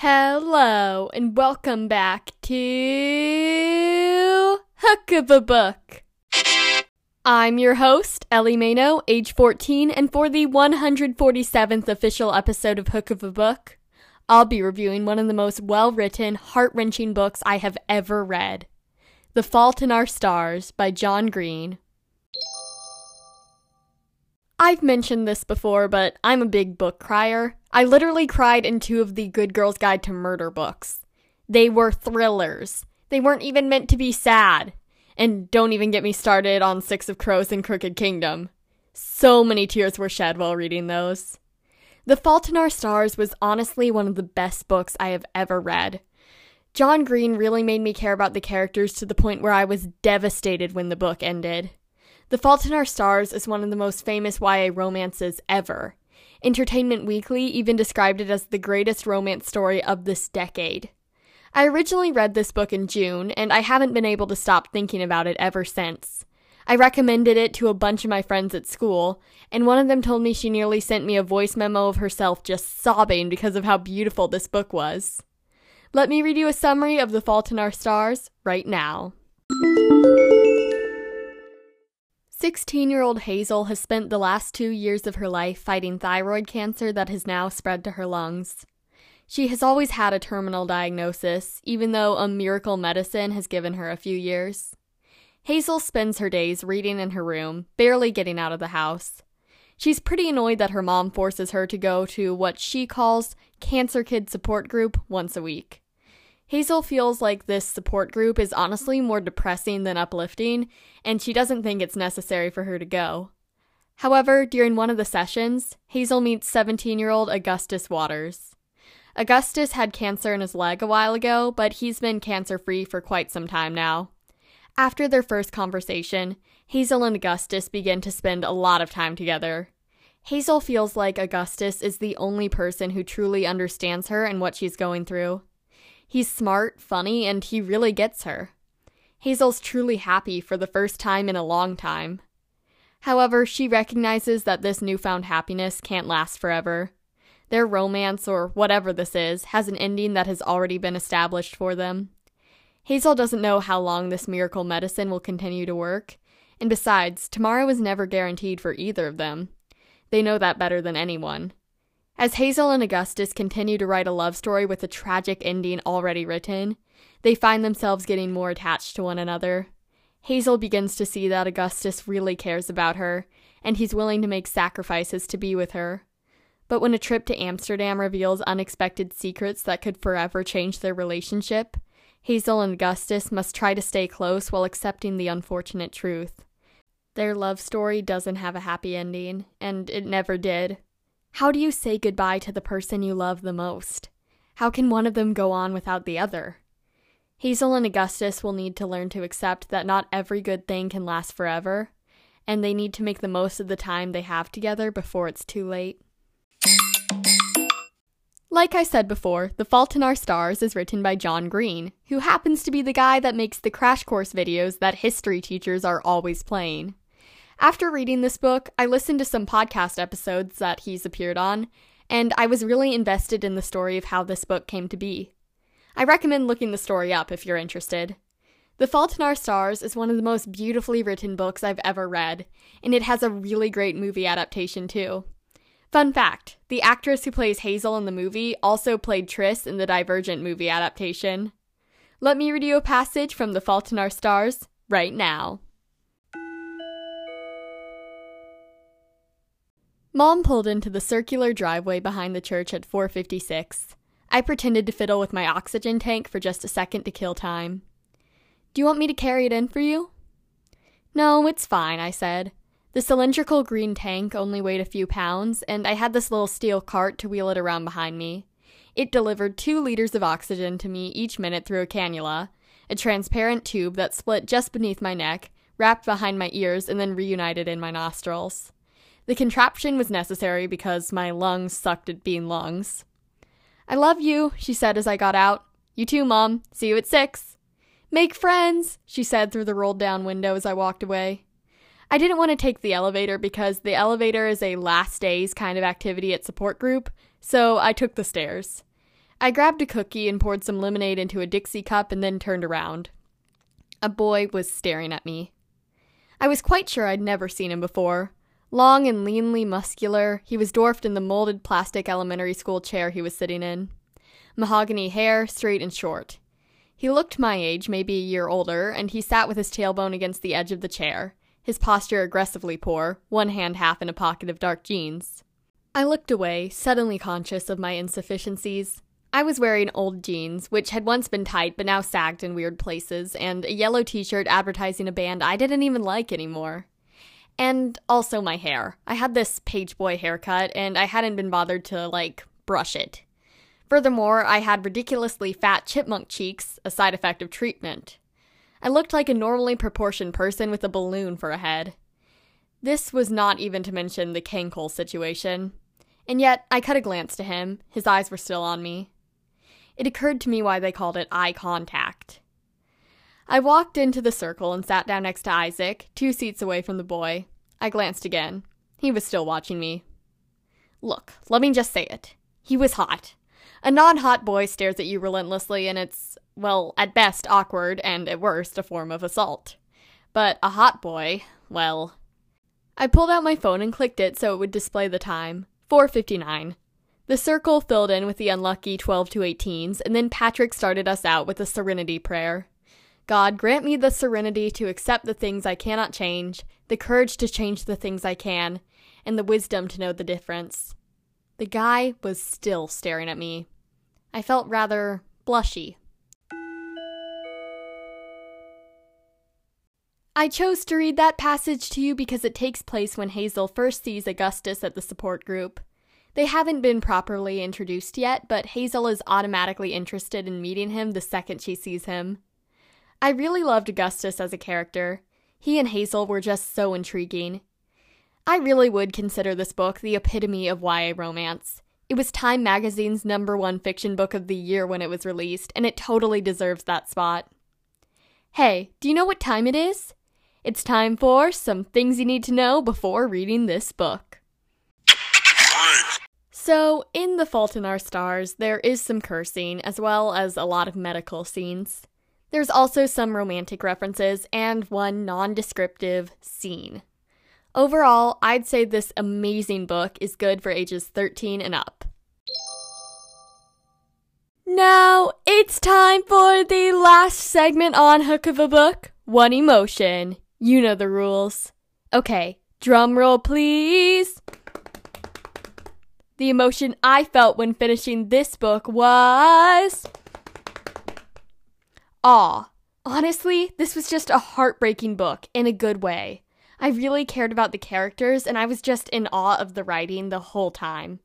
Hello, and welcome back to Hook of a Book. I'm your host, Ellie Mano, age 14, and for the 147th official episode of Hook of a Book, I'll be reviewing one of the most well written, heart wrenching books I have ever read The Fault in Our Stars by John Green. I've mentioned this before, but I'm a big book crier. I literally cried in two of the Good Girl's Guide to Murder books. They were thrillers. They weren't even meant to be sad. And don't even get me started on Six of Crows and Crooked Kingdom. So many tears were shed while reading those. The Fault in Our Stars was honestly one of the best books I have ever read. John Green really made me care about the characters to the point where I was devastated when the book ended. The Fault in Our Stars is one of the most famous YA romances ever. Entertainment Weekly even described it as the greatest romance story of this decade. I originally read this book in June, and I haven't been able to stop thinking about it ever since. I recommended it to a bunch of my friends at school, and one of them told me she nearly sent me a voice memo of herself just sobbing because of how beautiful this book was. Let me read you a summary of The Fault in Our Stars right now. 16 year old Hazel has spent the last two years of her life fighting thyroid cancer that has now spread to her lungs. She has always had a terminal diagnosis, even though a miracle medicine has given her a few years. Hazel spends her days reading in her room, barely getting out of the house. She's pretty annoyed that her mom forces her to go to what she calls Cancer Kid Support Group once a week. Hazel feels like this support group is honestly more depressing than uplifting, and she doesn't think it's necessary for her to go. However, during one of the sessions, Hazel meets 17 year old Augustus Waters. Augustus had cancer in his leg a while ago, but he's been cancer free for quite some time now. After their first conversation, Hazel and Augustus begin to spend a lot of time together. Hazel feels like Augustus is the only person who truly understands her and what she's going through. He's smart, funny, and he really gets her. Hazel's truly happy for the first time in a long time. However, she recognizes that this newfound happiness can't last forever. Their romance, or whatever this is, has an ending that has already been established for them. Hazel doesn't know how long this miracle medicine will continue to work, and besides, tomorrow is never guaranteed for either of them. They know that better than anyone. As Hazel and Augustus continue to write a love story with a tragic ending already written, they find themselves getting more attached to one another. Hazel begins to see that Augustus really cares about her, and he's willing to make sacrifices to be with her. But when a trip to Amsterdam reveals unexpected secrets that could forever change their relationship, Hazel and Augustus must try to stay close while accepting the unfortunate truth. Their love story doesn't have a happy ending, and it never did. How do you say goodbye to the person you love the most? How can one of them go on without the other? Hazel and Augustus will need to learn to accept that not every good thing can last forever, and they need to make the most of the time they have together before it's too late. Like I said before, The Fault in Our Stars is written by John Green, who happens to be the guy that makes the crash course videos that history teachers are always playing. After reading this book, I listened to some podcast episodes that he's appeared on, and I was really invested in the story of how this book came to be. I recommend looking the story up if you're interested. The Fault in Our Stars is one of the most beautifully written books I've ever read, and it has a really great movie adaptation too. Fun fact the actress who plays Hazel in the movie also played Tris in the Divergent movie adaptation. Let me read you a passage from The Fault in Our Stars right now. Mom pulled into the circular driveway behind the church at 456. I pretended to fiddle with my oxygen tank for just a second to kill time. Do you want me to carry it in for you? No, it's fine, I said. The cylindrical green tank only weighed a few pounds, and I had this little steel cart to wheel it around behind me. It delivered two liters of oxygen to me each minute through a cannula, a transparent tube that split just beneath my neck, wrapped behind my ears, and then reunited in my nostrils. The contraption was necessary because my lungs sucked at being lungs. I love you, she said as I got out. You too, Mom. See you at six. Make friends, she said through the rolled down window as I walked away. I didn't want to take the elevator because the elevator is a last days kind of activity at support group, so I took the stairs. I grabbed a cookie and poured some lemonade into a Dixie cup and then turned around. A boy was staring at me. I was quite sure I'd never seen him before. Long and leanly muscular, he was dwarfed in the molded plastic elementary school chair he was sitting in. Mahogany hair, straight and short. He looked my age, maybe a year older, and he sat with his tailbone against the edge of the chair, his posture aggressively poor, one hand half in a pocket of dark jeans. I looked away, suddenly conscious of my insufficiencies. I was wearing old jeans, which had once been tight but now sagged in weird places, and a yellow t shirt advertising a band I didn't even like anymore. And also my hair. I had this page boy haircut, and I hadn't been bothered to, like, brush it. Furthermore, I had ridiculously fat chipmunk cheeks, a side effect of treatment. I looked like a normally proportioned person with a balloon for a head. This was not even to mention the Kankle situation. And yet, I cut a glance to him. His eyes were still on me. It occurred to me why they called it eye contact. I walked into the circle and sat down next to Isaac, two seats away from the boy. I glanced again. He was still watching me. Look, let me just say it. He was hot. A non hot boy stares at you relentlessly, and it's, well, at best awkward, and at worst a form of assault. But a hot boy, well. I pulled out my phone and clicked it so it would display the time 459. The circle filled in with the unlucky 12 to 18s, and then Patrick started us out with a serenity prayer. God, grant me the serenity to accept the things I cannot change, the courage to change the things I can, and the wisdom to know the difference. The guy was still staring at me. I felt rather blushy. I chose to read that passage to you because it takes place when Hazel first sees Augustus at the support group. They haven't been properly introduced yet, but Hazel is automatically interested in meeting him the second she sees him. I really loved Augustus as a character. He and Hazel were just so intriguing. I really would consider this book the epitome of YA romance. It was Time magazine's number one fiction book of the year when it was released, and it totally deserves that spot. Hey, do you know what time it is? It's time for some things you need to know before reading this book. So, in The Fault in Our Stars, there is some cursing, as well as a lot of medical scenes. There's also some romantic references and one non descriptive scene. Overall, I'd say this amazing book is good for ages 13 and up. Now, it's time for the last segment on Hook of a Book One Emotion. You know the rules. Okay, drum roll, please. The emotion I felt when finishing this book was. Awe. Honestly, this was just a heartbreaking book in a good way. I really cared about the characters, and I was just in awe of the writing the whole time.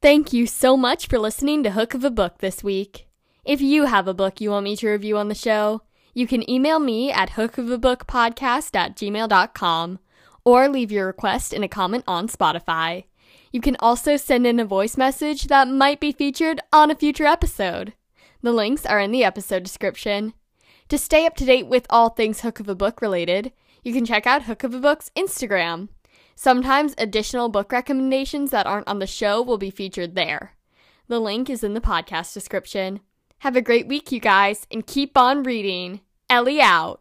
Thank you so much for listening to Hook of a Book this week. If you have a book you want me to review on the show, you can email me at hookofabookpodcast at gmail.com or leave your request in a comment on Spotify. You can also send in a voice message that might be featured on a future episode. The links are in the episode description. To stay up to date with all things Hook of a Book related, you can check out Hook of a Book's Instagram. Sometimes additional book recommendations that aren't on the show will be featured there. The link is in the podcast description. Have a great week, you guys, and keep on reading. Ellie out.